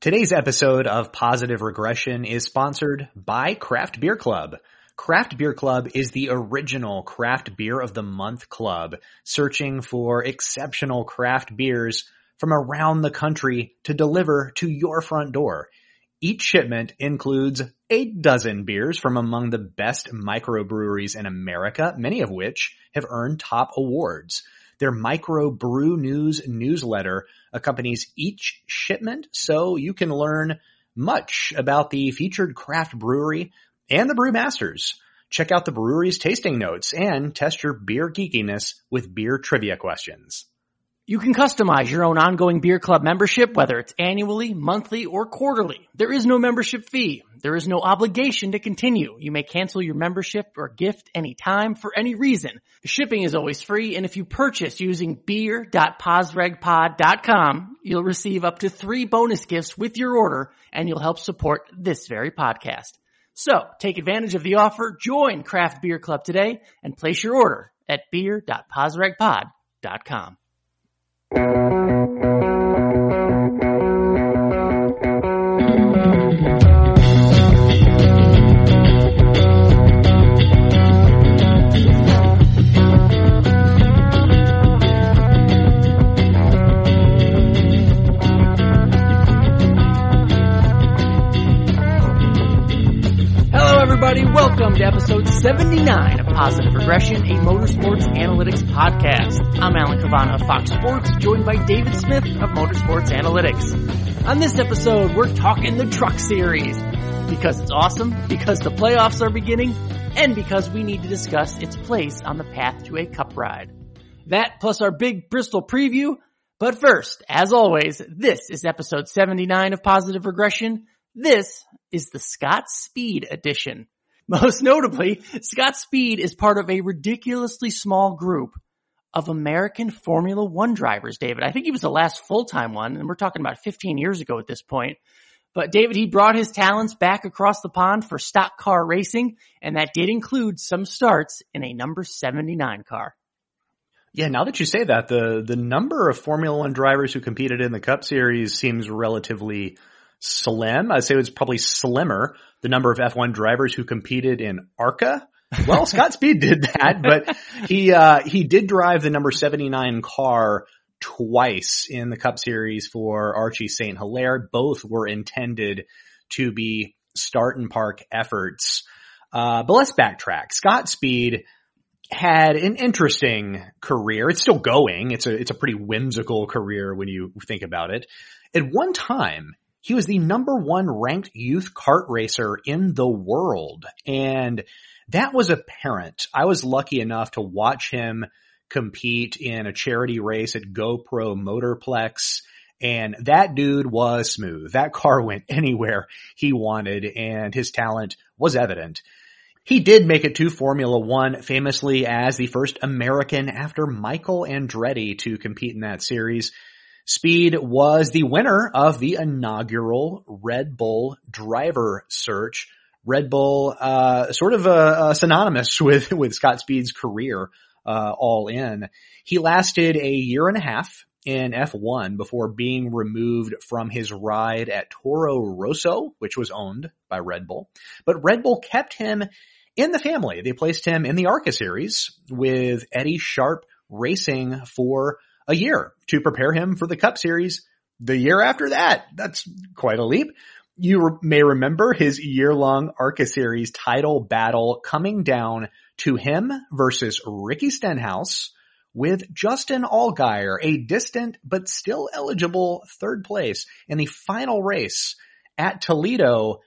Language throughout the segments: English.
Today's episode of Positive Regression is sponsored by Craft Beer Club. Craft Beer Club is the original craft beer of the month club, searching for exceptional craft beers from around the country to deliver to your front door. Each shipment includes a dozen beers from among the best microbreweries in America, many of which have earned top awards. Their micro brew news newsletter accompanies each shipment so you can learn much about the featured craft brewery and the brewmasters. Check out the brewery's tasting notes and test your beer geekiness with beer trivia questions. You can customize your own ongoing beer club membership, whether it's annually, monthly, or quarterly. There is no membership fee. There is no obligation to continue. You may cancel your membership or gift anytime for any reason. Shipping is always free, and if you purchase using beer.posregpod.com, you'll receive up to three bonus gifts with your order, and you'll help support this very podcast. So, take advantage of the offer, join Craft Beer Club today, and place your order at beer.posregpod.com. Thank you. Everybody, welcome to episode 79 of Positive Regression, a motorsports analytics podcast. I'm Alan Cavanna of Fox Sports, joined by David Smith of Motorsports Analytics. On this episode, we're talking the truck series. Because it's awesome, because the playoffs are beginning, and because we need to discuss its place on the path to a cup ride. That plus our big Bristol preview. But first, as always, this is episode 79 of Positive Regression. This is the Scott Speed edition. Most notably, Scott Speed is part of a ridiculously small group of American Formula One drivers, David. I think he was the last full-time one, and we're talking about 15 years ago at this point. But David, he brought his talents back across the pond for stock car racing, and that did include some starts in a number 79 car. Yeah, now that you say that, the the number of Formula One drivers who competed in the Cup Series seems relatively slim. I'd say it was probably slimmer. The number of F1 drivers who competed in ARCA. Well, Scott Speed did that, but he uh, he did drive the number 79 car twice in the Cup Series for Archie St. Hilaire. Both were intended to be start and park efforts. Uh, but let's backtrack. Scott Speed had an interesting career. It's still going. It's a, it's a pretty whimsical career when you think about it. At one time, he was the number one ranked youth kart racer in the world. And that was apparent. I was lucky enough to watch him compete in a charity race at GoPro Motorplex. And that dude was smooth. That car went anywhere he wanted and his talent was evident. He did make it to Formula One famously as the first American after Michael Andretti to compete in that series. Speed was the winner of the inaugural Red Bull driver search. Red Bull, uh, sort of uh, synonymous with, with Scott Speed's career, uh, all in. He lasted a year and a half in F1 before being removed from his ride at Toro Rosso, which was owned by Red Bull. But Red Bull kept him in the family. They placed him in the ARCA series with Eddie Sharp racing for a year to prepare him for the Cup Series the year after that. That's quite a leap. You re- may remember his year-long ARCA Series title battle coming down to him versus Ricky Stenhouse with Justin Allgaier, a distant but still eligible third place in the final race at Toledo.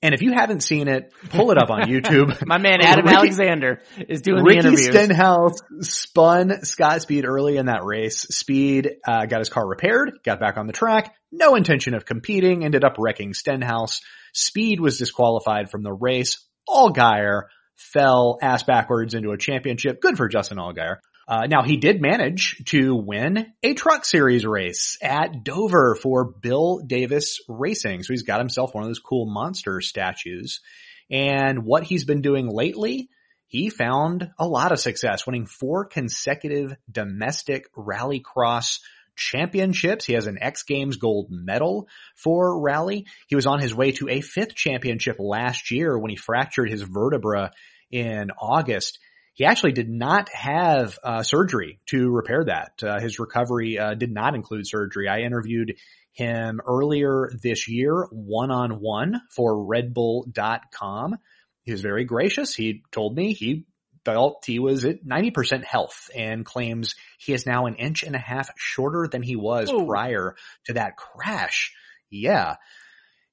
And if you haven't seen it, pull it up on YouTube. My man Adam Ricky- Alexander is doing Ricky the interviews. Stenhouse spun Scott Speed early in that race. Speed uh, got his car repaired, got back on the track, no intention of competing, ended up wrecking Stenhouse. Speed was disqualified from the race. Allgaier fell ass backwards into a championship. Good for Justin Allgaier. Uh, now he did manage to win a truck series race at Dover for Bill Davis Racing. So he's got himself one of those cool monster statues. And what he's been doing lately, he found a lot of success, winning four consecutive domestic rallycross championships. He has an X Games gold medal for rally. He was on his way to a fifth championship last year when he fractured his vertebra in August. He actually did not have uh, surgery to repair that. Uh, his recovery uh, did not include surgery. I interviewed him earlier this year, one on one for redbull.com. He was very gracious. He told me he felt he was at 90% health and claims he is now an inch and a half shorter than he was Ooh. prior to that crash. Yeah.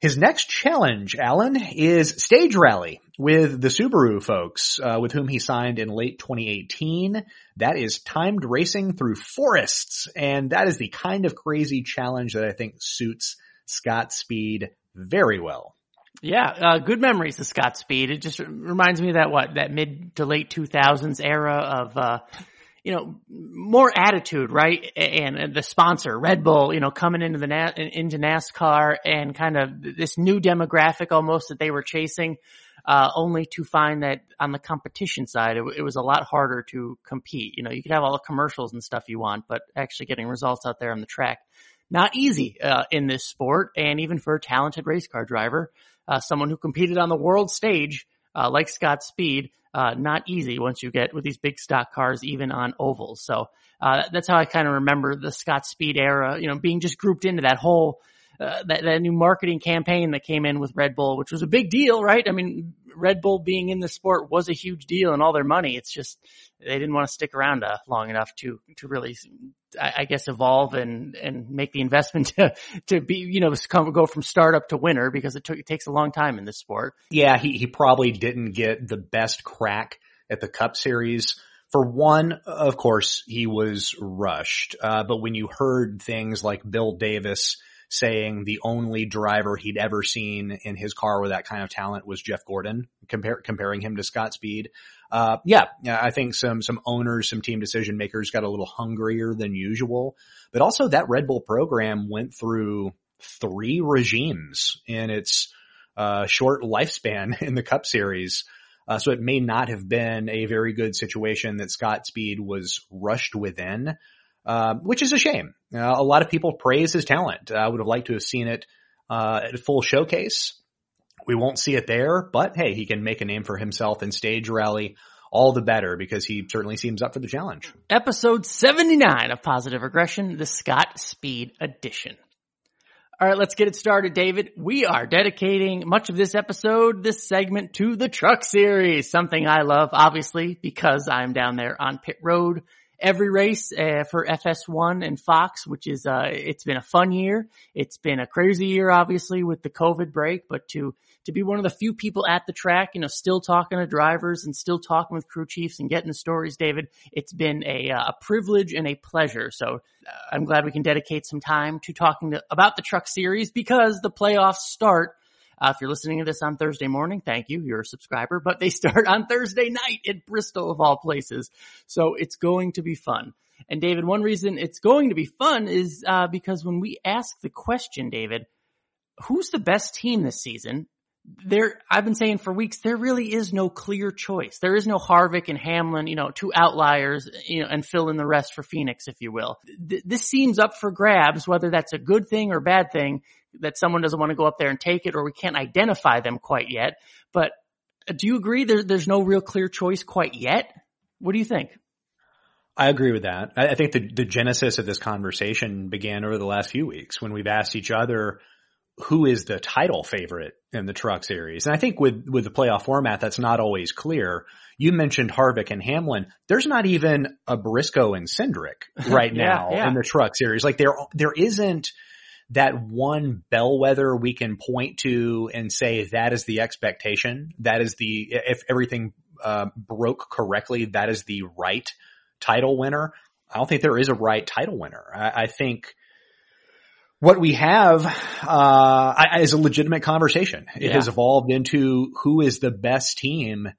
His next challenge, Alan, is stage rally with the Subaru folks, uh, with whom he signed in late 2018. That is timed racing through forests, and that is the kind of crazy challenge that I think suits Scott Speed very well. Yeah, uh, good memories of Scott Speed. It just reminds me of that what that mid to late 2000s era of uh, you know, more attitude, right? And, and, the sponsor, Red Bull, you know, coming into the Na- into NASCAR and kind of this new demographic almost that they were chasing, uh, only to find that on the competition side, it, it, was a lot harder to compete. You know, you could have all the commercials and stuff you want, but actually getting results out there on the track, not easy uh, in this sport, and even for a talented race car driver, uh, someone who competed on the world stage uh, like Scott Speed, uh, not easy once you get with these big stock cars, even on ovals. So uh, that's how I kind of remember the Scott Speed era, you know, being just grouped into that whole uh, that, that new marketing campaign that came in with Red Bull, which was a big deal, right? I mean, Red Bull being in the sport was a huge deal and all their money. It's just they didn't want to stick around uh, long enough to to really, I, I, guess, evolve and and make the investment to to be you know come, go from startup to winner because it, took, it takes a long time in this sport. Yeah, he he probably didn't get the best crack at the Cup Series. For one, of course, he was rushed. Uh, but when you heard things like Bill Davis saying the only driver he'd ever seen in his car with that kind of talent was Jeff Gordon, compare, comparing him to Scott Speed. Uh, yeah, I think some, some owners, some team decision makers got a little hungrier than usual, but also that Red Bull program went through three regimes in its, uh, short lifespan in the Cup Series. Uh, so it may not have been a very good situation that Scott Speed was rushed within. Uh, which is a shame. Uh, a lot of people praise his talent. I would have liked to have seen it uh, at a full showcase. We won't see it there, but hey, he can make a name for himself in stage rally. All the better because he certainly seems up for the challenge. Episode 79 of Positive Regression, the Scott Speed Edition. All right, let's get it started, David. We are dedicating much of this episode, this segment to the truck series, something I love, obviously, because I'm down there on pit road every race uh, for FS1 and Fox, which is uh, it's been a fun year. It's been a crazy year, obviously, with the COVID break, but to to be one of the few people at the track, you know, still talking to drivers and still talking with crew chiefs and getting the stories, David, it's been a, uh, a privilege and a pleasure. So uh, I'm glad we can dedicate some time to talking to, about the truck series because the playoffs start uh, if you're listening to this on Thursday morning, thank you. You're a subscriber, but they start on Thursday night at Bristol of all places. So it's going to be fun. And David, one reason it's going to be fun is, uh, because when we ask the question, David, who's the best team this season? There, I've been saying for weeks, there really is no clear choice. There is no Harvick and Hamlin, you know, two outliers, you know, and fill in the rest for Phoenix, if you will. Th- this seems up for grabs, whether that's a good thing or bad thing, that someone doesn't want to go up there and take it or we can't identify them quite yet. But uh, do you agree there, there's no real clear choice quite yet? What do you think? I agree with that. I think the, the genesis of this conversation began over the last few weeks when we've asked each other who is the title favorite in the truck series. And I think with, with the playoff format, that's not always clear. You mentioned Harvick and Hamlin. There's not even a Briscoe and Cindric right yeah, now yeah. in the truck series. Like there, there isn't that one bellwether we can point to and say that is the expectation. That is the, if everything uh, broke correctly, that is the right title winner. I don't think there is a right title winner. I, I think what we have uh, is a legitimate conversation. It yeah. has evolved into who is the best team.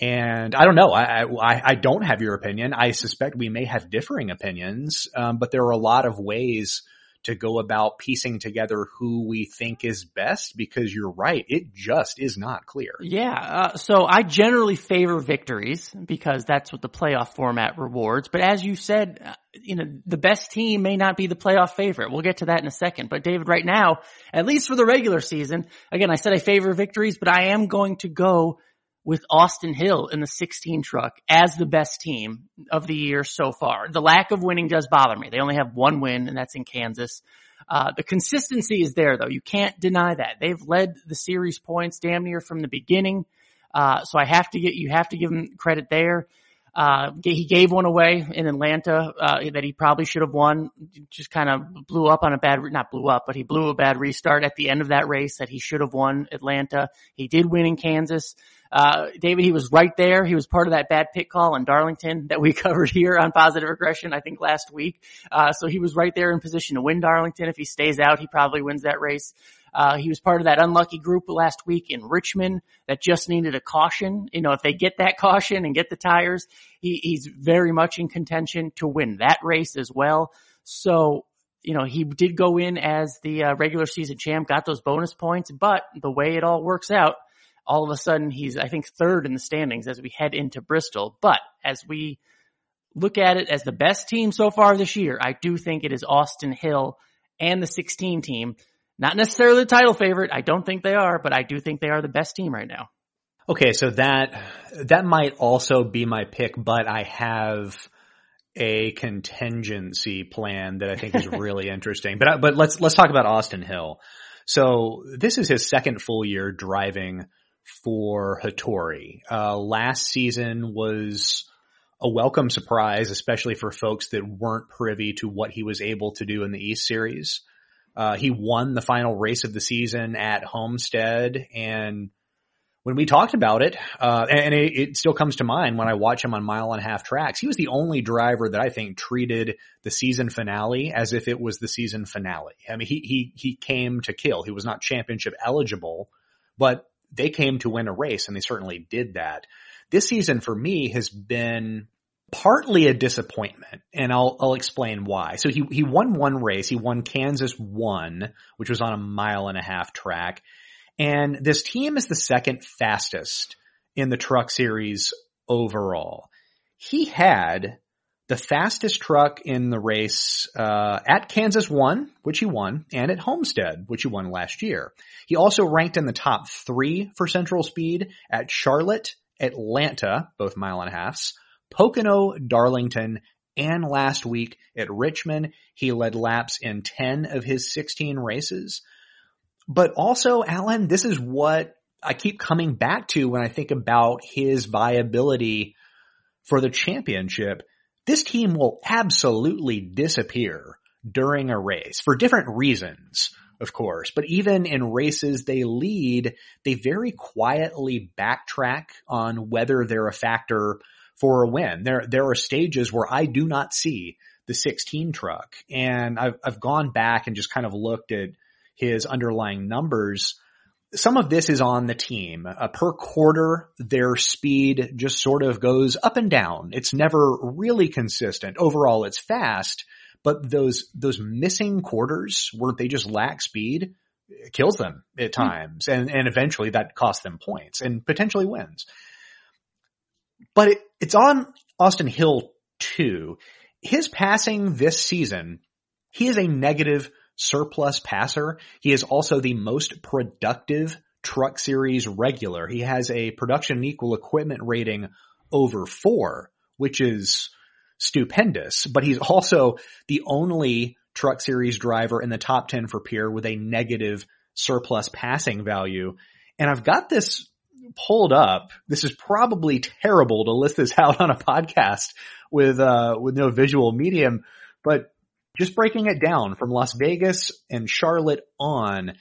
And I don't know. I, I, I don't have your opinion. I suspect we may have differing opinions, um, but there are a lot of ways to go about piecing together who we think is best because you're right. It just is not clear. Yeah. Uh, so I generally favor victories because that's what the playoff format rewards. But as you said, uh, you know, the best team may not be the playoff favorite. We'll get to that in a second. But David, right now, at least for the regular season, again, I said I favor victories, but I am going to go with Austin Hill in the 16 truck as the best team of the year so far. The lack of winning does bother me. They only have one win and that's in Kansas. Uh, the consistency is there though. You can't deny that. They've led the series points damn near from the beginning. Uh, so I have to get, you have to give them credit there. Uh, he gave one away in Atlanta, uh, that he probably should have won. Just kind of blew up on a bad, not blew up, but he blew a bad restart at the end of that race that he should have won Atlanta. He did win in Kansas. Uh, David, he was right there. He was part of that bad pit call in Darlington that we covered here on positive regression, I think last week. Uh, so he was right there in position to win Darlington. If he stays out, he probably wins that race. Uh, he was part of that unlucky group last week in Richmond that just needed a caution. You know, if they get that caution and get the tires, he, he's very much in contention to win that race as well. So, you know, he did go in as the uh, regular season champ, got those bonus points, but the way it all works out, all of a sudden he's, I think, third in the standings as we head into Bristol. But as we look at it as the best team so far this year, I do think it is Austin Hill and the 16 team not necessarily the title favorite. I don't think they are, but I do think they are the best team right now. Okay, so that that might also be my pick, but I have a contingency plan that I think is really interesting. But but let's let's talk about Austin Hill. So this is his second full year driving for Hattori. Uh, last season was a welcome surprise, especially for folks that weren't privy to what he was able to do in the East Series. Uh, he won the final race of the season at Homestead and when we talked about it, uh, and it, it, still comes to mind when I watch him on mile and a half tracks, he was the only driver that I think treated the season finale as if it was the season finale. I mean, he, he, he came to kill. He was not championship eligible, but they came to win a race and they certainly did that. This season for me has been partly a disappointment and I'll, I'll explain why. So he, he won one race. He won Kansas one, which was on a mile and a half track. And this team is the second fastest in the truck series overall. He had the fastest truck in the race uh, at Kansas one, which he won, and at Homestead, which he won last year. He also ranked in the top three for central speed at Charlotte, Atlanta, both mile and a halfs, Pocono, Darlington, and last week at Richmond, he led laps in 10 of his 16 races. But also, Alan, this is what I keep coming back to when I think about his viability for the championship. This team will absolutely disappear during a race for different reasons, of course, but even in races they lead, they very quietly backtrack on whether they're a factor for a win. There, there are stages where I do not see the 16 truck and I've, I've gone back and just kind of looked at his underlying numbers. Some of this is on the team. Uh, per quarter, their speed just sort of goes up and down. It's never really consistent. Overall, it's fast, but those, those missing quarters where they just lack speed kills them at hmm. times. Mm. And, and eventually that costs them points and potentially wins but it, it's on Austin Hill too. His passing this season, he is a negative surplus passer. He is also the most productive truck series regular. He has a production equal equipment rating over four, which is stupendous, but he's also the only truck series driver in the top 10 for peer with a negative surplus passing value. And I've got this pulled up. This is probably terrible to list this out on a podcast with, uh, with no visual medium, but just breaking it down from Las Vegas and Charlotte on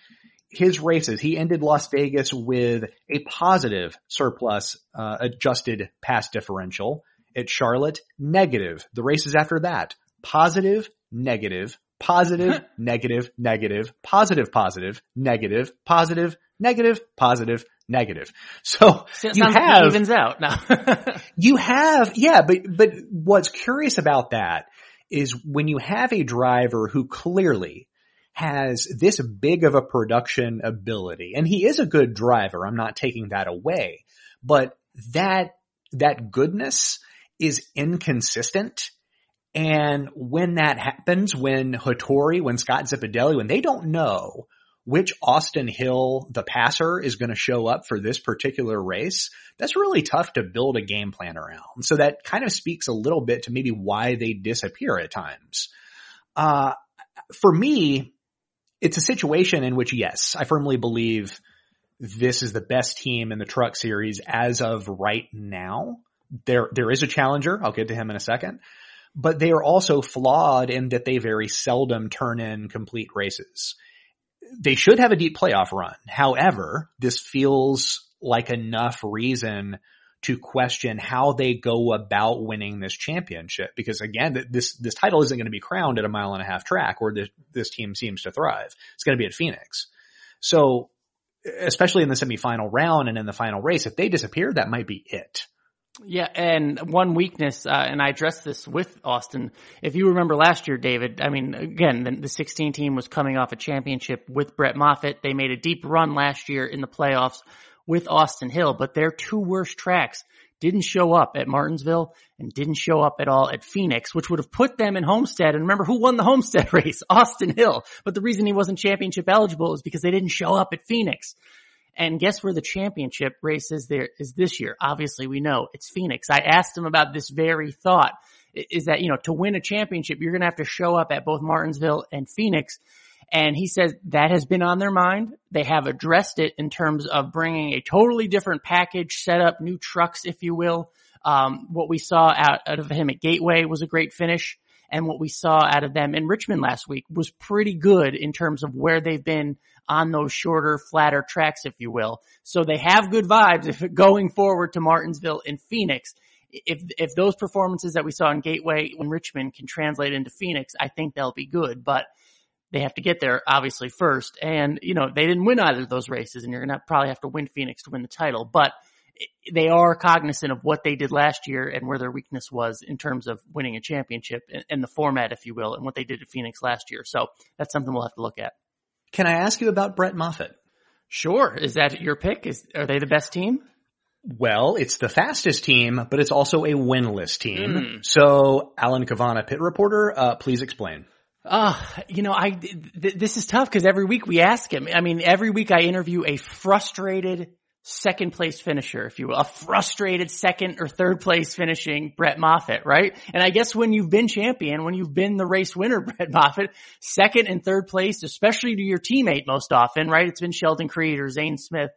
his races, he ended Las Vegas with a positive surplus, uh, adjusted pass differential. At Charlotte, negative. The races after that, positive, negative, positive, negative, negative, positive, positive, negative, positive, negative, positive, negative. So you have evens out now. you have, yeah, but but what's curious about that is when you have a driver who clearly has this big of a production ability, and he is a good driver. I'm not taking that away, but that, that goodness is inconsistent. And when that happens, when Hattori, when Scott Zipadelli, when they don't know which Austin Hill, the passer, is going to show up for this particular race, that's really tough to build a game plan around. So that kind of speaks a little bit to maybe why they disappear at times. Uh, for me, it's a situation in which, yes, I firmly believe this is the best team in the truck series as of right now. There, there is a challenger. I'll get to him in a second, but they are also flawed in that they very seldom turn in complete races. They should have a deep playoff run. However, this feels like enough reason to question how they go about winning this championship. Because again, this, this title isn't going to be crowned at a mile and a half track where this, this team seems to thrive. It's going to be at Phoenix. So, especially in the semifinal round and in the final race, if they disappear, that might be it. Yeah, and one weakness, uh, and I addressed this with Austin. If you remember last year, David, I mean, again, the, the 16 team was coming off a championship with Brett Moffitt. They made a deep run last year in the playoffs with Austin Hill, but their two worst tracks didn't show up at Martinsville and didn't show up at all at Phoenix, which would have put them in Homestead. And remember who won the Homestead race? Austin Hill. But the reason he wasn't championship eligible is because they didn't show up at Phoenix. And guess where the championship race is there is this year? Obviously we know it's Phoenix. I asked him about this very thought is that, you know, to win a championship, you're going to have to show up at both Martinsville and Phoenix. And he says that has been on their mind. They have addressed it in terms of bringing a totally different package, set up new trucks, if you will. Um, what we saw out, out of him at Gateway was a great finish. And what we saw out of them in Richmond last week was pretty good in terms of where they've been on those shorter, flatter tracks, if you will. So they have good vibes going forward to Martinsville and Phoenix. If, if those performances that we saw in Gateway in Richmond can translate into Phoenix, I think they'll be good. But they have to get there obviously first. And, you know, they didn't win either of those races and you're going to probably have to win Phoenix to win the title, but they are cognizant of what they did last year and where their weakness was in terms of winning a championship and, the format, if you will, and what they did at Phoenix last year. So that's something we'll have to look at. Can I ask you about Brett Moffitt? Sure. Is that your pick? Is, are they the best team? Well, it's the fastest team, but it's also a winless team. Mm. So, Alan Cavanna, pit reporter, uh, please explain. Uh, you know, I, th- this is tough because every week we ask him. I mean, every week I interview a frustrated second place finisher, if you will, a frustrated second or third place finishing Brett Moffitt, right? And I guess when you've been champion, when you've been the race winner, Brett Moffitt, second and third place, especially to your teammate most often, right? It's been Sheldon Creed or Zane Smith.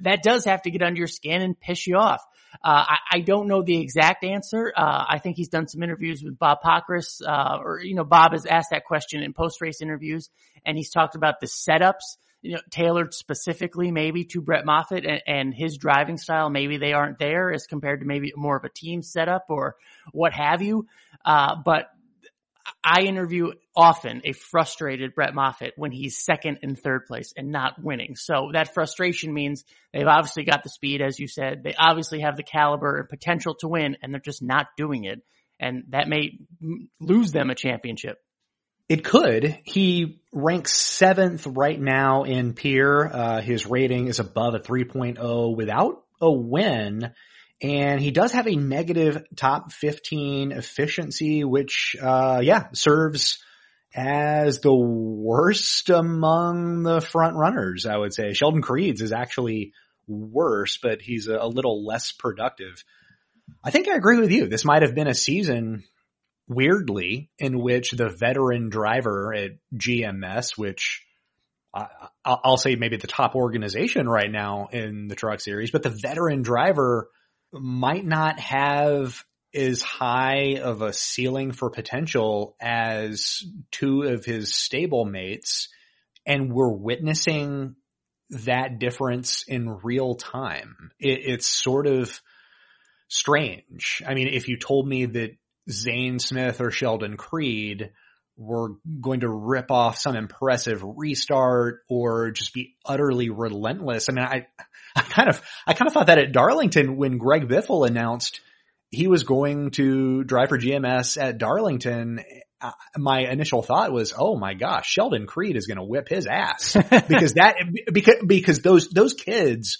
That does have to get under your skin and piss you off. Uh, I, I, don't know the exact answer. Uh, I think he's done some interviews with Bob Pockrass, uh, or, you know, Bob has asked that question in post-race interviews and he's talked about the setups, you know, tailored specifically maybe to Brett Moffitt and, and his driving style. Maybe they aren't there as compared to maybe more of a team setup or what have you. Uh, but I interview often a frustrated Brett Moffitt when he's second and third place and not winning. So that frustration means they've obviously got the speed, as you said. They obviously have the caliber and potential to win, and they're just not doing it. And that may lose them a championship. It could. He ranks seventh right now in peer. Uh, his rating is above a 3.0 without a win. And he does have a negative top 15 efficiency, which, uh, yeah, serves as the worst among the front runners, I would say. Sheldon Creed's is actually worse, but he's a, a little less productive. I think I agree with you. This might have been a season weirdly in which the veteran driver at GMS, which I'll say maybe the top organization right now in the truck series, but the veteran driver might not have as high of a ceiling for potential as two of his stable mates. And we're witnessing that difference in real time. It, it's sort of strange. I mean, if you told me that Zane Smith or Sheldon Creed were going to rip off some impressive restart or just be utterly relentless. I mean, I, I kind of, I kind of thought that at Darlington when Greg Biffle announced he was going to drive for GMS at Darlington, my initial thought was, oh my gosh, Sheldon Creed is going to whip his ass because that, because, because those, those kids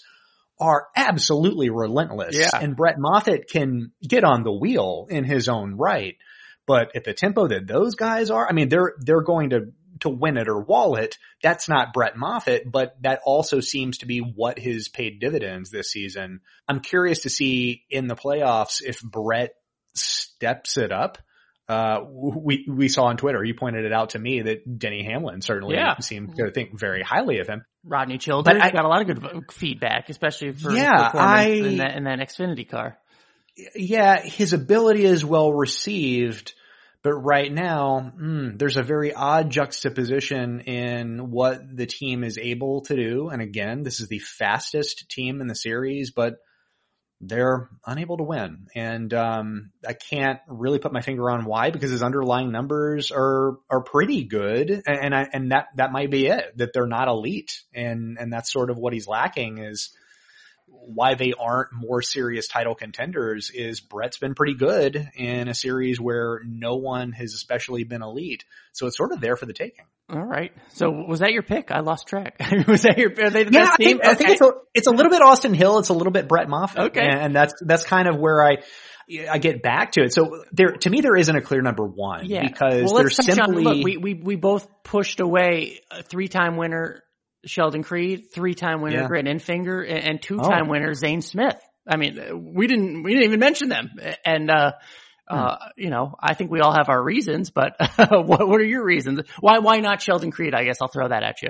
are absolutely relentless Yeah. and Brett Moffitt can get on the wheel in his own right. But at the tempo that those guys are, I mean, they're, they're going to, to win it or wall it. That's not Brett Moffitt, but that also seems to be what has paid dividends this season. I'm curious to see in the playoffs if Brett steps it up. Uh, we, we saw on Twitter, you pointed it out to me that Denny Hamlin certainly Yeah. seemed to think very highly of him. Rodney Childers But I- got a lot of good feedback, especially for Yeah, I- in that in that Xfinity car. yeah, his ability is well received, but right now, mm, there's a very odd juxtaposition in what the team is able to do. And again, this is the fastest team in the series, but they're unable to win. And, um, I can't really put my finger on why because his underlying numbers are, are pretty good. And, and I, and that, that might be it, that they're not elite. And, and that's sort of what he's lacking is, why they aren't more serious title contenders is Brett's been pretty good in a series where no one has especially been elite. So it's sort of there for the taking. All right. So was that your pick? I lost track. was that your? Are they the Yeah, best I team? think, I think Okay. it's a, it's a little bit Austin Hill. It's a little bit Brett Moffitt. Okay. And that's, that's kind of where I, I get back to it. So there, to me, there isn't a clear number one yeah. because well, there's simply, on, look, we, we, we both pushed away a three-time winner Sheldon Creed, three-time winner Yeah. Grant Enfinger, and, and two-time Oh. winner Zane Smith. I mean, we didn't, we didn't even mention them. And, uh, uh, Hmm. you know, I think we all have our reasons, but what, what are your reasons? Why, why not Sheldon Creed? I guess I'll throw that at you.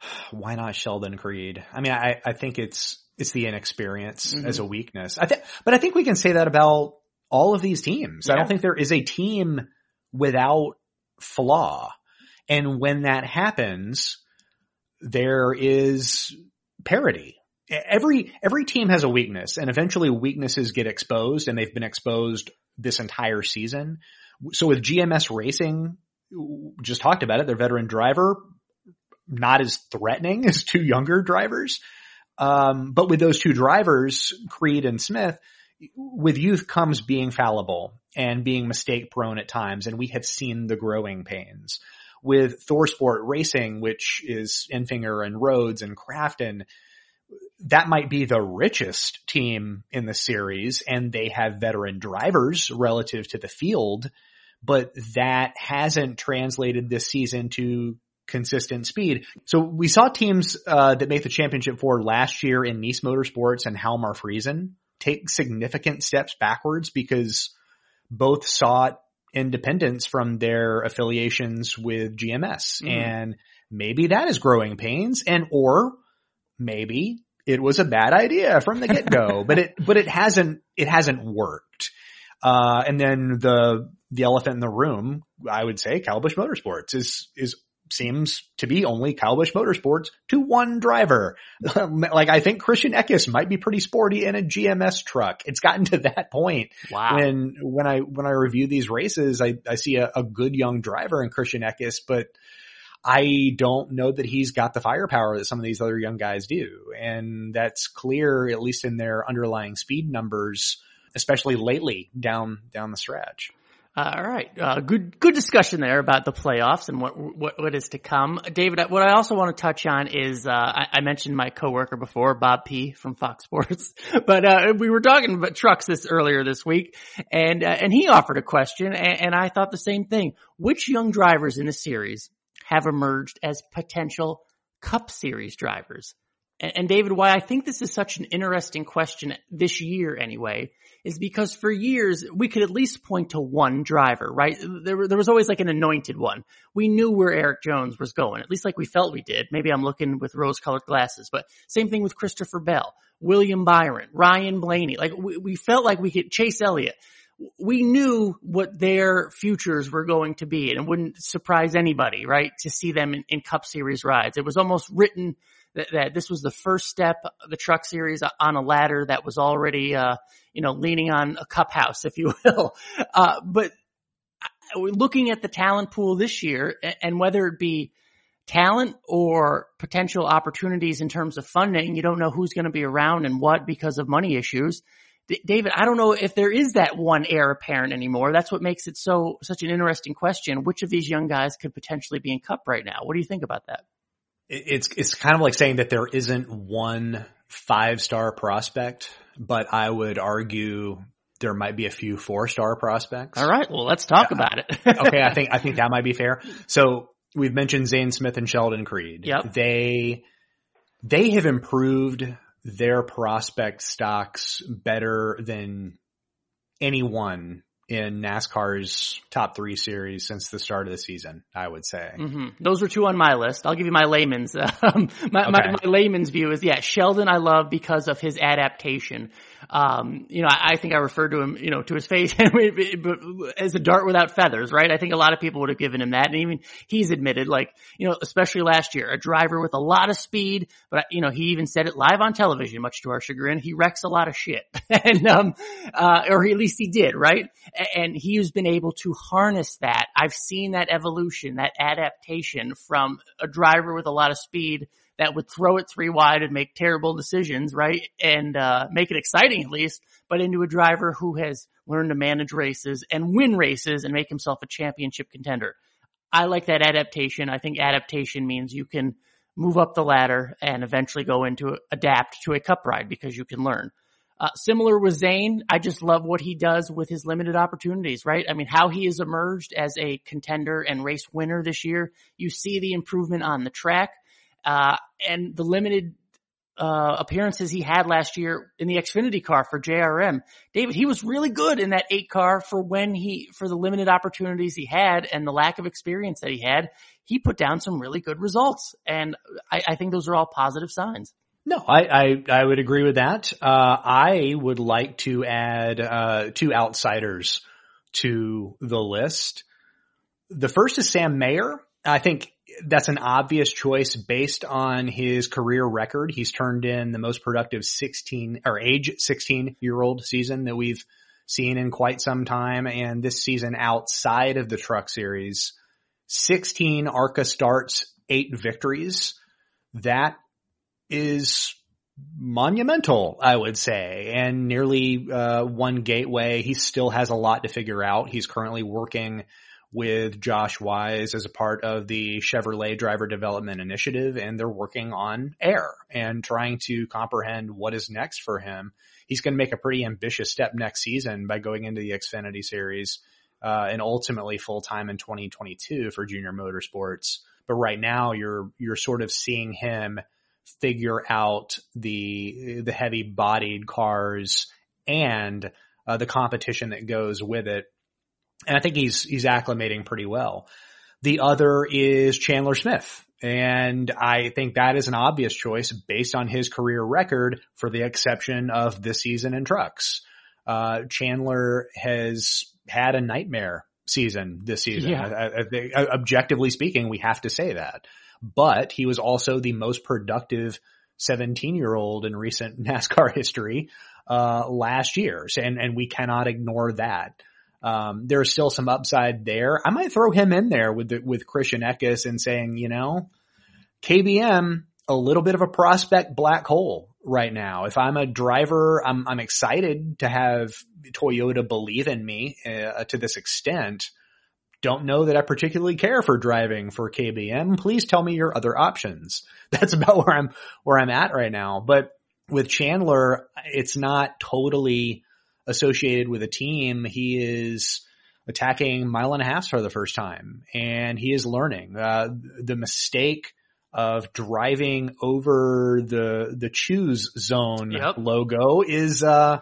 why not Sheldon Creed? I mean, I, I think it's, it's the inexperience Mhm. as a weakness. I think, but I think we can say that about all of these teams. I don't think there is a team without flaw. And when that happens, there is parity. Every, every team has a weakness and eventually weaknesses get exposed and they've been exposed this entire season. So with GMS Racing, just talked about it, their veteran driver, not as threatening as two younger drivers. Um, but with those two drivers, Creed and Smith, with youth comes being fallible and being mistake prone at times. And we have seen the growing pains with Thor Sport Racing, which is Enfinger and Rhodes and Crafton. That might be the richest team in the series and they have veteran drivers relative to the field, but that hasn't translated this season to consistent speed. So we saw teams uh, that made the championship four last year in Niece Motorsports and Halmar Friesen take significant steps backwards because both sought independence from their affiliations with GMS Mhm. and maybe that is growing pains and or maybe it was a bad idea from the get go, but it, but it hasn't, it hasn't worked. Uh, and then the, the elephant in the room, I would say Kyle Busch Motorsports is, is, seems to be only Kyle Busch Motorsports to one driver. like I think Christian Eckes might be pretty sporty in a GMS truck. It's gotten to that point Wow. when, when I, when I review these races, I, I see a, a good young driver in Christian Eckes, but I don't know that he's got the firepower that some of these other young guys do. And that's clear, at least in their underlying speed numbers, especially lately down, down the stretch. All right, uh, good good discussion there about the playoffs and what what, what is to come. David, what I also want to touch on is uh, I, I mentioned my coworker before, Bob P from Fox Sports, but uh, we were talking about trucks this earlier this week, and uh, and he offered a question, and, and I thought the same thing. Which young drivers in the series have emerged as potential Cup Series drivers? And, David, why I think this is such an interesting question this year, anyway is because for years we could at least point to one driver, right? There, there was always like an anointed one. We knew where Erik Jones was going, at least like we felt we did. Maybe I'm looking with rose colored glasses, but same thing with Christopher Bell, William Byron, Ryan Blaney. Like we, we felt like we could Chase Elliott. We knew what their futures were going to be and it wouldn't surprise anybody, right? To see them in, in Cup Series rides. It was almost written that, that this was the first step, the truck series on a ladder that was already, uh, you know, leaning on a cup house, if you will. Uh, but uh, looking at the talent pool this year and whether it be talent or potential opportunities in terms of funding, you don't know who's going to be around and what because of money issues. D- David, I don't know if there is that one heir apparent anymore. That's what makes it so such an interesting question. Which of these young guys could potentially be in Cup right now? What do you think about that? It's it's kind of like saying that there isn't one five star prospect, but I would argue there might be a few four star prospects. All right, well let's talk about it. okay, I think I think that might be fair. So we've mentioned Zane Smith and Sheldon Creed. Yep. They they have improved their prospect stocks better than anyone in NASCAR's top three series since the start of the season, I would say. Mm-hmm. Those were two on my list. I'll give you my layman's, um, my, okay. my, my, layman's view is, yeah, Sheldon I love because of his adaptation. Um, you know, I, I, think I referred to him, you know, to his face as a dart without feathers, right? I think a lot of people would have given him that. And even he's admitted, like, you know, especially last year, a driver with a lot of speed, but, you know, he even said it live on television, much to our chagrin. He wrecks a lot of shit. and, um, uh, or at least he did, right? And he's been able to harness that. I've seen that evolution, that adaptation from a driver with a lot of speed that would throw it three wide and make terrible decisions, right? And, uh, make it exciting at least, but into a driver who has learned to manage races and win races and make himself a championship contender. I like that adaptation. I think adaptation means you can move up the ladder and eventually go into adapt to a cup ride because you can learn. Uh, similar with Zane, I just love what he does with his limited opportunities, right? I mean, how he has emerged as a contender and race winner this year. You see the improvement on the track. Uh, and the limited uh, appearances he had last year in the Xfinity car for JRM. David, he was really good in that eight car for when he, for the limited opportunities he had and the lack of experience that he had. He put down some really good results. And I, I think those are all positive signs. No, I, I, I would agree with that. Uh, I would like to add, uh, two outsiders to the list. The first is Sam Mayer. I think that's an obvious choice based on his career record. He's turned in the most productive 16 or age 16 year old season that we've seen in quite some time. And this season outside of the truck series, 16 ARCA starts, eight victories. That is monumental, I would say, and nearly uh, one gateway. He still has a lot to figure out. He's currently working with Josh Wise as a part of the Chevrolet Driver Development Initiative, and they're working on air and trying to comprehend what is next for him. He's going to make a pretty ambitious step next season by going into the Xfinity Series uh, and ultimately full time in 2022 for Junior Motorsports. But right now, you're you're sort of seeing him figure out the the heavy bodied cars and uh, the competition that goes with it and I think he's, he's acclimating pretty well. The other is Chandler Smith. And I think that is an obvious choice based on his career record for the exception of this season in trucks. Uh, Chandler has had a nightmare season this season. Yeah. I, I, I, objectively speaking, we have to say that. But he was also the most productive 17 year old in recent NASCAR history, uh, last year. And, and we cannot ignore that. Um, there's still some upside there. I might throw him in there with the, with Christian Eckes and saying, you know, KBM, a little bit of a prospect black hole right now. If I'm a driver, I'm, I'm excited to have Toyota believe in me uh, to this extent. Don't know that I particularly care for driving for KBM. Please tell me your other options. That's about where I'm, where I'm at right now. But with Chandler, it's not totally associated with a team, he is attacking mile and a half for the first time and he is learning. Uh, the mistake of driving over the, the choose cone yep. logo is, uh,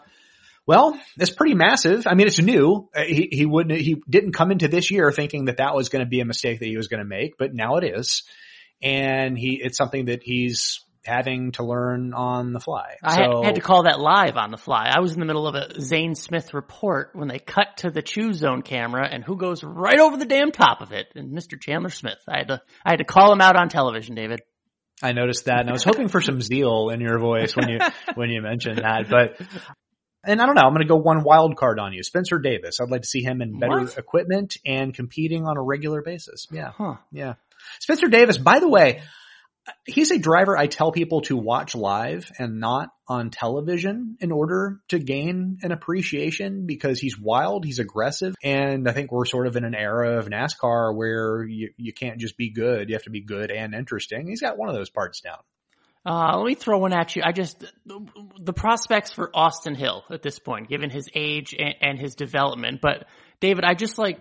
well, it's pretty massive. I mean, it's new. Uh, he, he wouldn't, he didn't come into this year thinking that that was going to be a mistake that he was going to make, but now it is. And he, it's something that he's having to learn on the fly. I so, had to call that live on the fly. I was in the middle of a Zane Smith report when they cut to the choose cone camera and who goes right over the damn top of it? And Mr. Chandler Smith. I had to, I had to call him out on television, David. I noticed that and I was hoping for some zeal in your voice when you, when you mentioned that, but and I don't know, I'm going to go one wild card on you. Spencer Davis. I'd like to see him in better what? equipment and competing on a regular basis. Yeah. Huh. Yeah. Spencer Davis, by the way, he's a driver I tell people to watch live and not on television in order to gain an appreciation because he's wild, he's aggressive, and I think we're sort of in an era of NASCAR where you, you can't just be good, you have to be good and interesting. He's got one of those parts down. Uh, let me throw one at you. I just, the prospects for Austin Hill at this point, given his age and, and his development. But David, I just like,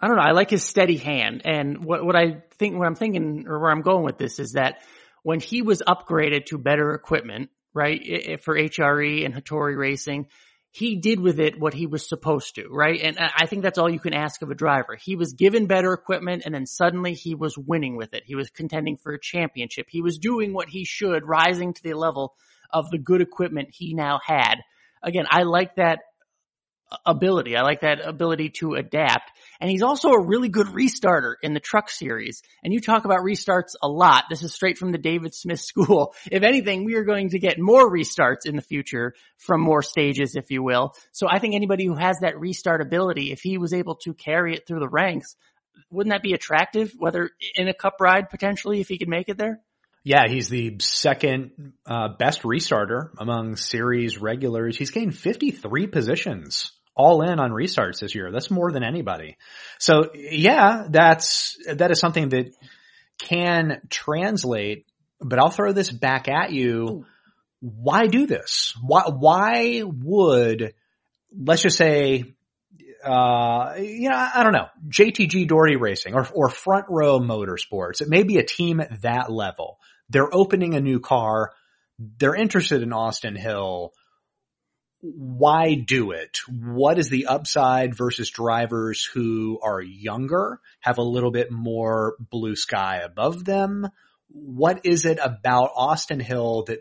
I don't know, I like his steady hand. And what, what I think, what I'm thinking or where I'm going with this is that when he was upgraded to better equipment, right, for HRE and Hattori Racing, he did with it what he was supposed to, right? And I think that's all you can ask of a driver. He was given better equipment and then suddenly he was winning with it. He was contending for a championship. He was doing what he should, rising to the level of the good equipment he now had. Again, I like that ability. I like that ability to adapt. And he's also a really good restarter in the truck series. And you talk about restarts a lot. This is straight from the David Smith school. If anything, we are going to get more restarts in the future from more stages, if you will. So I think anybody who has that restart ability, if he was able to carry it through the ranks, wouldn't that be attractive? Whether in a cup ride potentially, if he could make it there? Yeah, he's the second uh, best restarter among series regulars. He's gained 53 positions all in on restarts this year. That's more than anybody. So yeah, that's, that is something that can translate, but I'll throw this back at you. Why do this? Why, why would, let's just say, uh, you know, I don't know, JTG Daugherty Racing or, or Front Row Motorsports. It may be a team at that level. They're opening a new car. They're interested in Austin Hill why do it? What is the upside versus drivers who are younger, have a little bit more blue sky above them? What is it about Austin Hill that,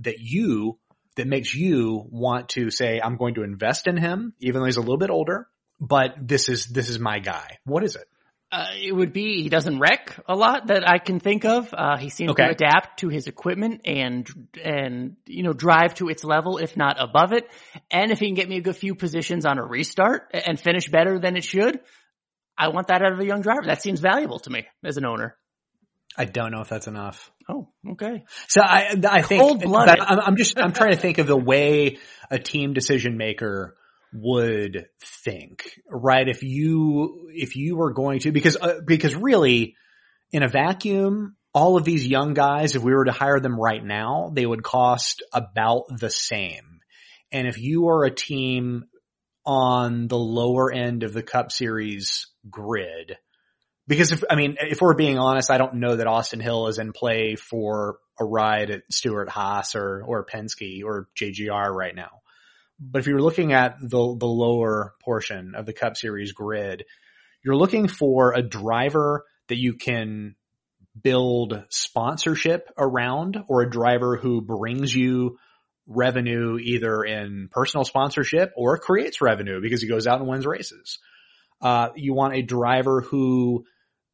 that you, that makes you want to say, I'm going to invest in him, even though he's a little bit older, but this is, this is my guy. What is it? Uh, it would be he doesn't wreck a lot that I can think of. Uh, he seems okay. to adapt to his equipment and and you know drive to its level, if not above it. And if he can get me a good few positions on a restart and finish better than it should, I want that out of a young driver. That seems valuable to me as an owner. I don't know if that's enough. Oh, okay. So I I think I'm, I'm just I'm trying to think of the way a team decision maker would think, right? If you, if you were going to, because, uh, because really in a vacuum, all of these young guys, if we were to hire them right now, they would cost about the same. And if you are a team on the lower end of the cup series grid, because if, I mean, if we're being honest, I don't know that Austin Hill is in play for a ride at Stewart-Haas or, or Penske or JGR right now. But if you're looking at the, the lower portion of the Cup Series grid, you're looking for a driver that you can build sponsorship around or a driver who brings you revenue either in personal sponsorship or creates revenue because he goes out and wins races. Uh, you want a driver who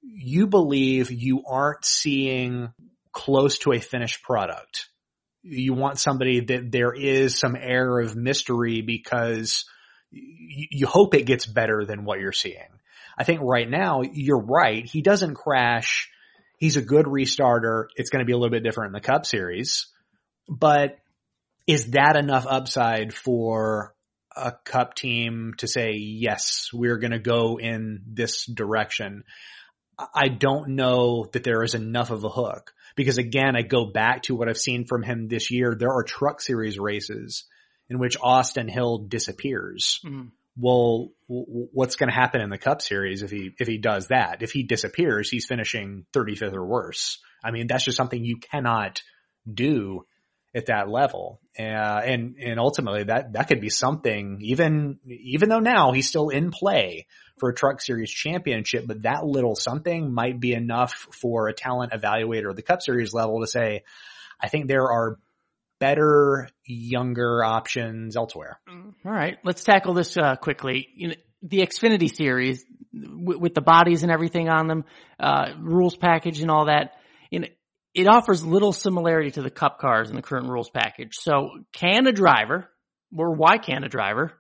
you believe you aren't seeing close to a finished product you want somebody that there is some air of mystery because you, hope it gets better than what you're seeing. I think right now you're right. He doesn't crash. He's a good restarter. It's going to be a little bit different in the Cup Series, but is that enough upside for a Cup team to say yes, we're going to go in this direction? I don't know that there is enough of a hook because again, I go back to what I've seen from him this year. There are truck series races in which Austin Hill disappears. Mm-hmm. Well, w- what's going to happen in the cup series if he, if he does that? If he disappears, he's finishing 35th or worse. I mean, that's just something you cannot do at that level. Uh, and, and ultimately that, that could be something even, even though now he's still in play for a truck series championship, but that little something might be enough for a talent evaluator of the cup series level to say, I think there are better, younger options elsewhere. All right. Let's tackle this, uh, quickly. You know, the Xfinity series w- with the bodies and everything on them, uh, rules package and all that, you know, it offers little similarity to the cup cars in the current rules package. So can a driver, or why can a driver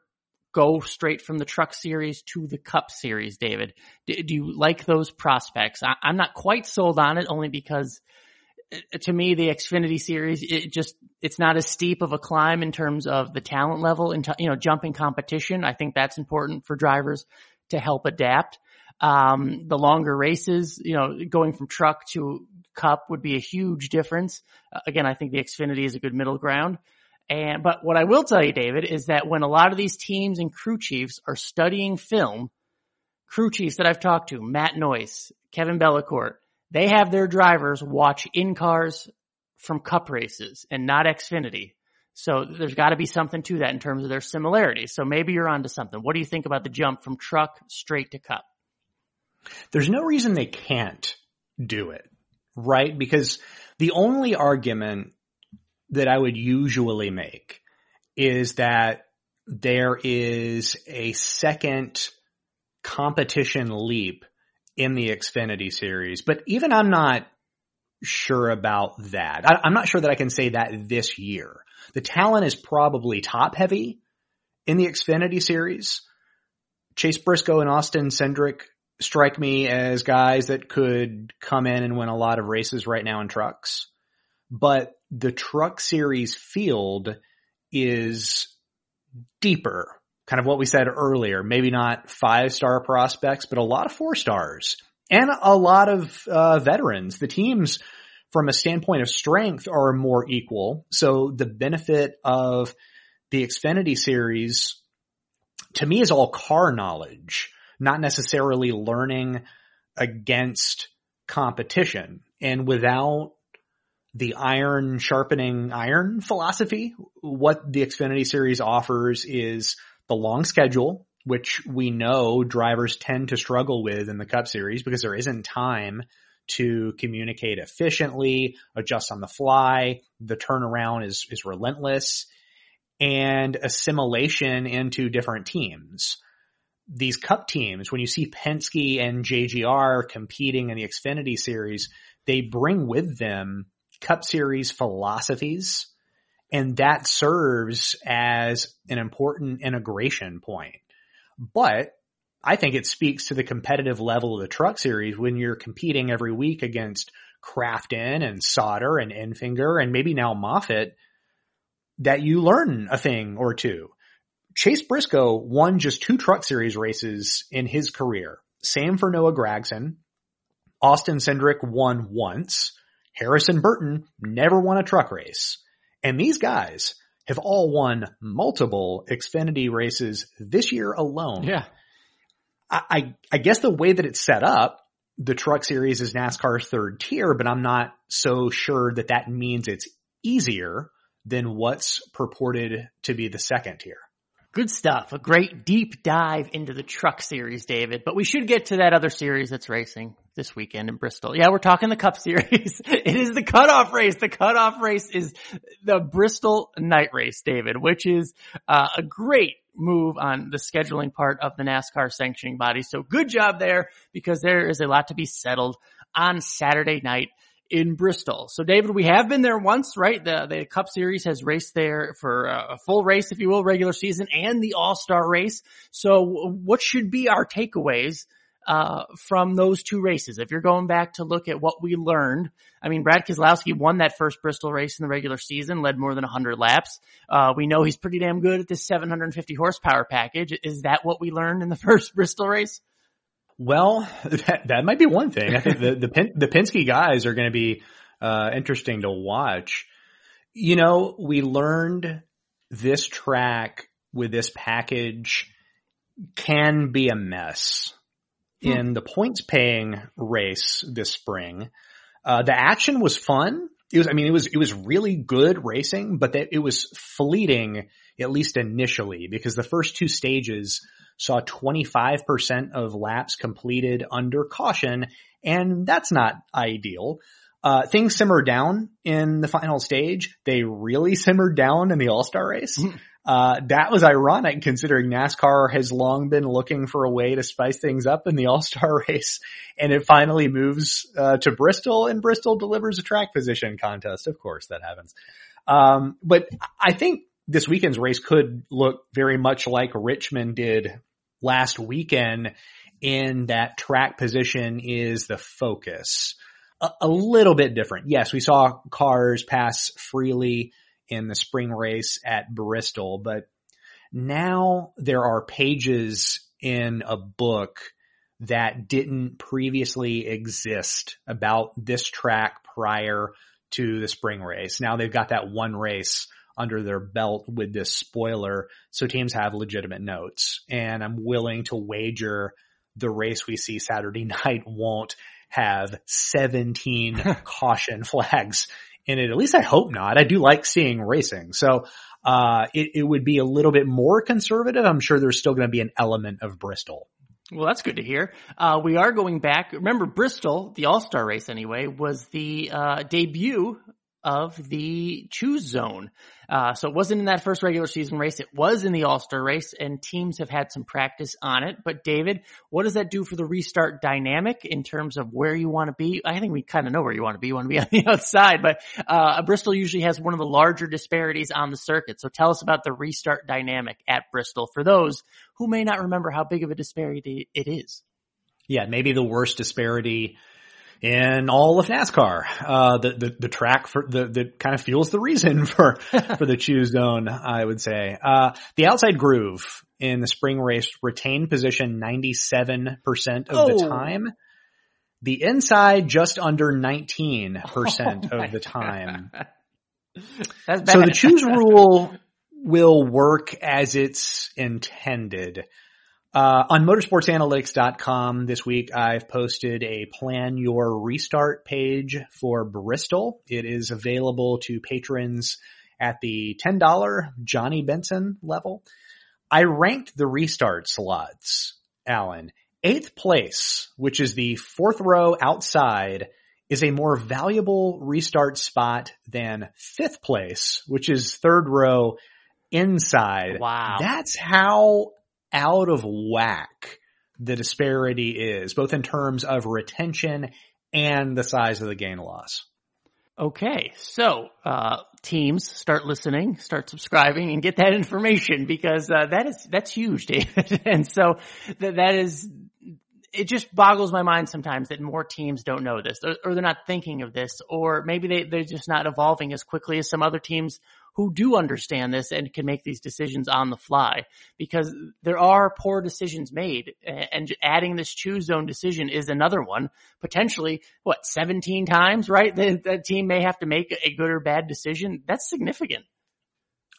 go straight from the truck series to the cup series, David? Do, do you like those prospects? I, am not quite sold on it only because to me, the Xfinity series, it just, it's not as steep of a climb in terms of the talent level and, you know, jumping competition. I think that's important for drivers to help adapt. Um, the longer races, you know, going from truck to cup would be a huge difference. Uh, again, I think the Xfinity is a good middle ground. And, but what I will tell you, David, is that when a lot of these teams and crew chiefs are studying film, crew chiefs that I've talked to, Matt Noyce, Kevin Bellicourt, they have their drivers watch in cars from cup races and not Xfinity. So there's got to be something to that in terms of their similarities. So maybe you're onto something. What do you think about the jump from truck straight to cup? There's no reason they can't do it, right? Because the only argument that I would usually make is that there is a second competition leap in the Xfinity series, but even I'm not sure about that. I, am not sure that I can say that this year. The talent is probably top heavy in the Xfinity series. Chase Briscoe and Austin Cindric strike me as guys that could come in and win a lot of races right now in trucks. But the truck series field is deeper kind of what we said earlier, maybe not five star prospects, but a lot of four stars and a lot of uh, veterans. The teams from a standpoint of strength are more equal. So the benefit of the Xfinity series to me is all car knowledge, not necessarily learning against competition. And without the iron sharpening iron philosophy, what the Xfinity series offers is the long schedule, which we know drivers tend to struggle with in the Cup Series because there isn't time to communicate efficiently, adjust on the fly. The turnaround is, is relentless and assimilation into different teams. These cup teams, when you see Penske and JGR competing in the Xfinity series, they bring with them cup series philosophies and that serves as an important integration point. But I think it speaks to the competitive level of the truck series when you're competing every week against Crafton and Sauter and Enfinger and maybe now Moffitt that you learn a thing or two. Chase Briscoe won just two truck series races in his career. Same for Noah Gragson. Austin Cindric won once. Harrison Burton never won a truck race. And these guys have all won multiple Xfinity races this year alone. Yeah. I, I, I guess the way that it's set up, the truck series is NASCAR's third tier, but I'm not so sure that that means it's easier than what's purported to be the second tier. Good stuff. A great deep dive into the truck series, David. But we should get to that other series that's racing this weekend in Bristol. Yeah, we're talking the Cup Series. it is the cutoff race. The cutoff race is the Bristol Night Race, David, which is uh, a great move on the scheduling part of the NASCAR sanctioning body. So good job there because there is a lot to be settled on Saturday night in Bristol. So David, we have been there once, right? The, the Cup Series has raced there for a full race, if you will, regular season and the All-Star race. So what should be our takeaways uh, from those two races. If you're going back to look at what we learned, I mean, Brad Keselowski won that first Bristol race in the regular season, led more than 100 laps. Uh, we know he's pretty damn good at this 750 horsepower package. Is that what we learned in the first Bristol race? Well, that, that might be one thing. I think the the, Pen, the Penske guys are going to be uh, interesting to watch. You know, we learned this track with this package can be a mess. Hmm. In the points paying race this spring, uh, the action was fun. It was, I mean, it was, it was really good racing, but that it was fleeting, at least initially, because the first two stages saw 25% of laps completed under caution, and that's not ideal. Uh, things simmered down in the final stage. They really simmered down in the All-Star race. Mm-hmm. Uh, that was ironic considering NASCAR has long been looking for a way to spice things up in the All-Star race. And it finally moves, uh, to Bristol and Bristol delivers a track position contest. Of course that happens. Um, but I think this weekend's race could look very much like Richmond did last weekend in that track position is the focus. a, a little bit different. Yes, we saw cars pass freely in the spring race at Bristol, but now there are pages in a book that didn't previously exist about this track prior to the spring race. Now they've got that one race under their belt with this spoiler. So teams have legitimate notes and I'm willing to wager the race we see Saturday night won't have 17 caution flags in it. At least I hope not. I do like seeing racing. So, uh, it, it would be a little bit more conservative. I'm sure there's still going to be an element of Bristol. Well, that's good to hear. Uh, we are going back. Remember Bristol, the All-Star race anyway, was the, uh, debut of the choose cone. Uh, so it wasn't in that first regular season race. It was in the All-Star race and teams have had some practice on it. But David, what does that do for the restart dynamic in terms of where you want to be? I think we kind of know where you want to be. You want to be on the outside, but, uh, Bristol usually has one of the larger disparities on the circuit. So tell us about the restart dynamic at Bristol for those who may not remember how big of a disparity it is. Yeah, maybe the worst disparity in all of NASCAR. Uh, the, the, the track for the, that kind of fuels the reason for, for the choose cone, I would say. Uh, the outside groove in the spring race retained position 97% of oh. the time. The inside just under 19% oh of the time. so the choose rule will work as it's intended. Uh, on motorsportsanalytics.com this week, I've posted a plan your restart page for Bristol. It is available to patrons at the $10 Johnny Benson level. I ranked the restart slots, Alan. Eighth place, which is the fourth row outside, is a more valuable restart spot than fifth place, which is third row inside. Wow. That's how out of whack the disparity is, both in terms of retention and the size of the gain loss. Okay, so uh, teams start listening, start subscribing, and get that information because uh, that is that's huge, David. and so that that is it just boggles my mind sometimes that more teams don't know this or, or, they're not thinking of this or maybe they, they're just not evolving as quickly as some other teams who do understand this and can make these decisions on the fly. Because there are poor decisions made and adding this choose cone decision is another one. Potentially what 17 times right the, the team may have to make a good or bad decision? That's significant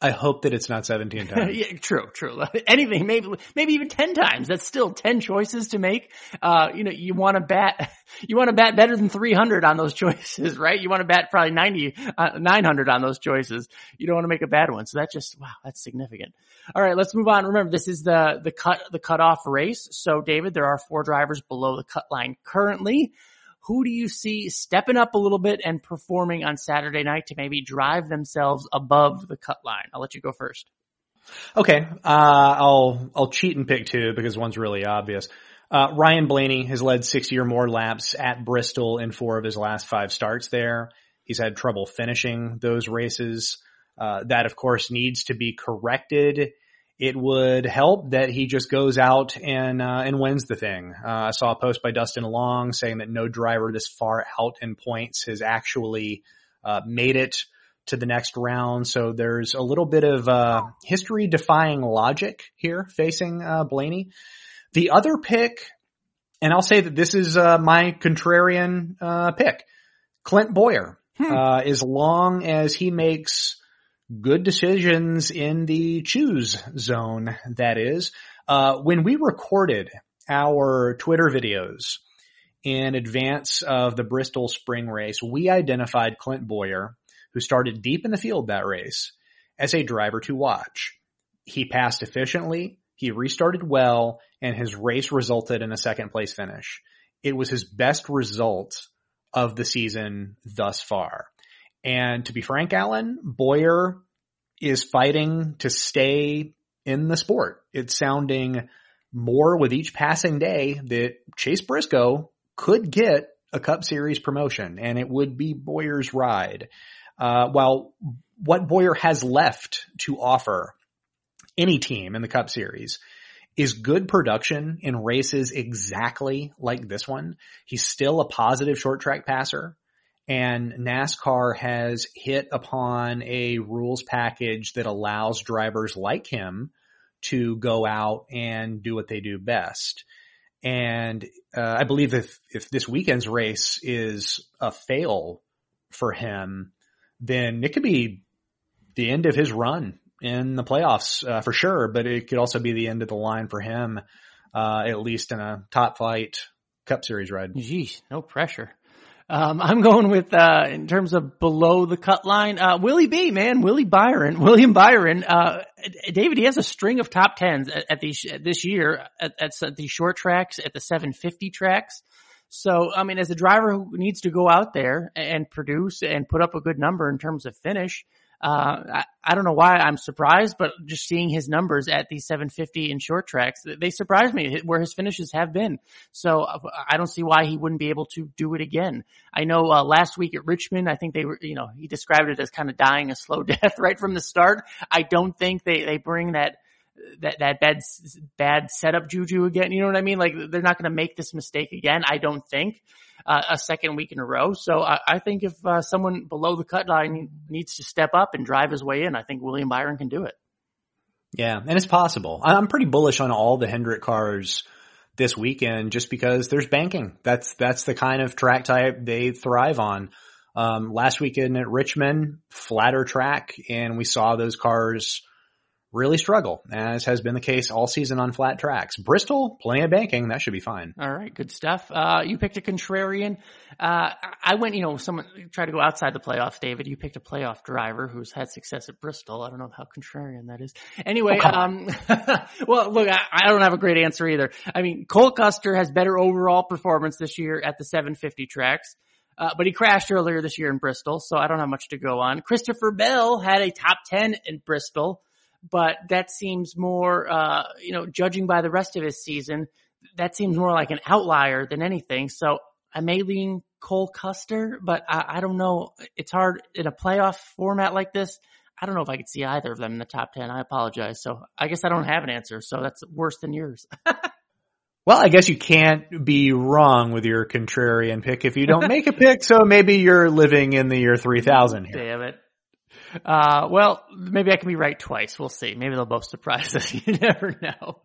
I hope that it's not 17 times. yeah, true, true. Anything, maybe, maybe even 10 times. That's still 10 choices to make. Uh, you know, you want to bat, you want to bat better than 300 on those choices, right? You want to bat probably 90, uh, 900 on those choices. You don't want to make a bad one. So that just, wow, that's significant. All right, let's move on. Remember, this is the, the cut, the cutoff race. So David, there are four drivers below the cut line currently. Who do you see stepping up a little bit and performing on Saturday night to maybe drive themselves above the cut line? I'll let you go first. Okay, uh, I'll I'll cheat and pick two because one's really obvious. Uh, Ryan Blaney has led 60 or more laps at Bristol in four of his last five starts there. He's had trouble finishing those races. Uh, that of course needs to be corrected it would help that he just goes out and uh, and wins the thing. Uh, I saw a post by Dustin Long saying that no driver this far out in points has actually uh, made it to the next round. So there's a little bit of uh, history defying logic here facing uh, Blaney. The other pick, and I'll say that this is uh, my contrarian pick, Clint Bowyer. Hmm. as long as he makes good decisions in the choose cone, that is. Uh, when we recorded our Twitter videos in advance of the Bristol spring race, we identified Clint Bowyer, who started deep in the field that race, as a driver to watch. He passed efficiently, he restarted well, and his race resulted in a second place finish. It was his best result of the season thus far. And to be frank, Alan, Bowyer is fighting to stay in the sport. It's sounding more with each passing day that Chase Briscoe could get a Cup Series promotion and it would be Bowyer's ride. Uh, while what Bowyer has left to offer any team in the Cup Series is good production in races exactly like this one. He's still a positive short track passer and NASCAR has hit upon a rules package that allows drivers like him to go out and do what they do best. And uh, I believe if if this weekend's race is a fail for him, then it could be the end of his run in the playoffs uh, for sure. But it could also be the end of the line for him, uh, at least in a top flight Cup Series ride. Geez, no pressure. Um, I'm going with, uh, in terms of below the cut line, uh, Willie B, man, Willie Byron, William Byron, uh, David, he has a string of top tens at, at these, this year at, at, at the short tracks, at the 750 tracks. So, I mean, as a driver who needs to go out there and produce and put up a good number in terms of finish, uh, I, I, don't know why I'm surprised, but just seeing his numbers at the 750 in short tracks, they surprise me where his finishes have been. So uh, I don't see why he wouldn't be able to do it again. I know uh, last week at Richmond, I think they were, you know, he described it as kind of dying a slow death right from the start. I don't think they they bring that that that bad bad setup juju again. You know what I mean? Like they're not going to make this mistake again. I don't think uh, a second week in a row. So I, I think if uh, someone below the cut line needs to step up and drive his way in, I think William Byron can do it. Yeah, and it's possible. I'm pretty bullish on all the Hendrick cars this weekend just because there's banking. That's that's the kind of track type they thrive on. Um, last weekend at Richmond, flatter track, and we saw those cars really struggle, as has been the case all season on flat tracks. Bristol, plenty of banking. That should be fine. All right. Good stuff. Uh, you picked a contrarian. Uh, I went, you know, someone tried to go outside the playoffs, David. You picked a playoff driver who's had success at Bristol. I don't know how contrarian that is. Anyway, oh, um, well, look, I, I, don't have a great answer either. I mean, Cole Custer has better overall performance this year at the 750 tracks. Uh, but he crashed earlier this year in Bristol, so I don't have much to go on. Christopher Bell had a top 10 in Bristol but that seems more, uh, you know, judging by the rest of his season, that seems more like an outlier than anything. So I may lean Cole Custer, but I, I don't know. It's hard in a playoff format like this. I don't know if I could see either of them in the top 10. I apologize. So I guess I don't have an answer. So that's worse than yours. well, I guess you can't be wrong with your contrarian pick if you don't make a pick. So maybe you're living in the year 3000 here. Damn it. Uh, well, maybe I can be right twice. We'll see. Maybe they'll both surprise us. you never know.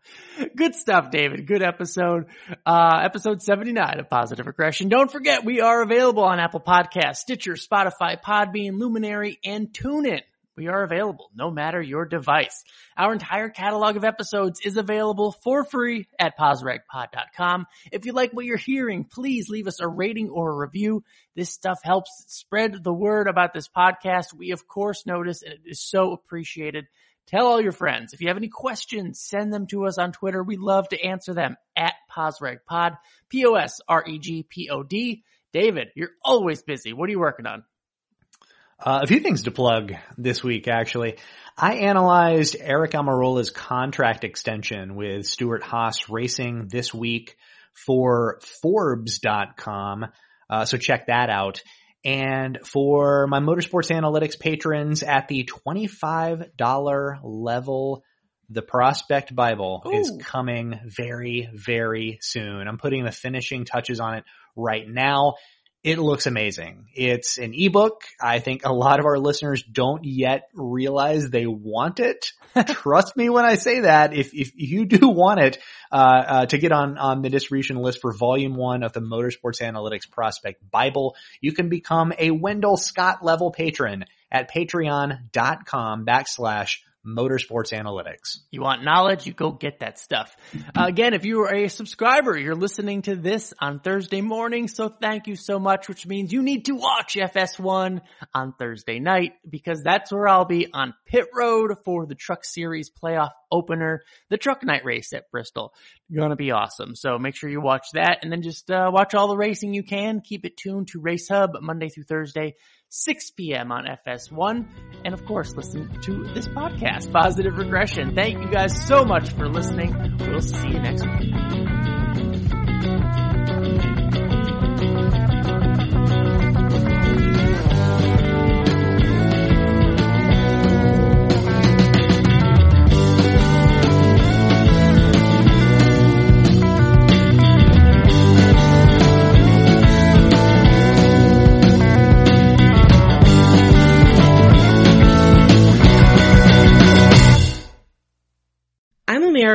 Good stuff, David. Good episode. Uh, episode 79 of Positive Regression. Don't forget, we are available on Apple Podcasts, Stitcher, Spotify, Podbean, Luminary, and TuneIn. We are available no matter your device. Our entire catalog of episodes is available for free at PosRegPod.com. If you like what you're hearing, please leave us a rating or a review. This stuff helps spread the word about this podcast. We of course notice and it is so appreciated. Tell all your friends. If you have any questions, send them to us on Twitter. We love to answer them at PosRegPod, P-O-S-R-E-G-P-O-D. David, you're always busy. What are you working on? Uh, a few things to plug this week, actually. I analyzed Aric Almirola's contract extension with Stewart-Haas Racing this week for Forbes.com. Uh, so check that out. And for my motorsports analytics patrons at the $25 level, the Prospect Bible Ooh. is coming very, very soon. I'm putting the finishing touches on it right now it looks amazing. It's an ebook. I think a lot of our listeners don't yet realize they want it. Trust me when I say that. If, if you do want it, uh, uh, to get on, on the distribution list for volume one of the Motorsports Analytics Prospect Bible, you can become a Wendell Scott level patron at patreon.com backslash motorsports analytics. You want knowledge? You go get that stuff. Uh, again, if you are a subscriber, you're listening to this on Thursday morning. So thank you so much, which means you need to watch FS1 on Thursday night because that's where I'll be on pit road for the truck series playoff opener, the truck night race at Bristol. Gonna be awesome. So make sure you watch that and then just uh, watch all the racing you can. Keep it tuned to Race Hub Monday through Thursday 6 p.m. on FS1. And of course, listen to this podcast, Positive Regression. Thank you guys so much for listening. We'll see you next week.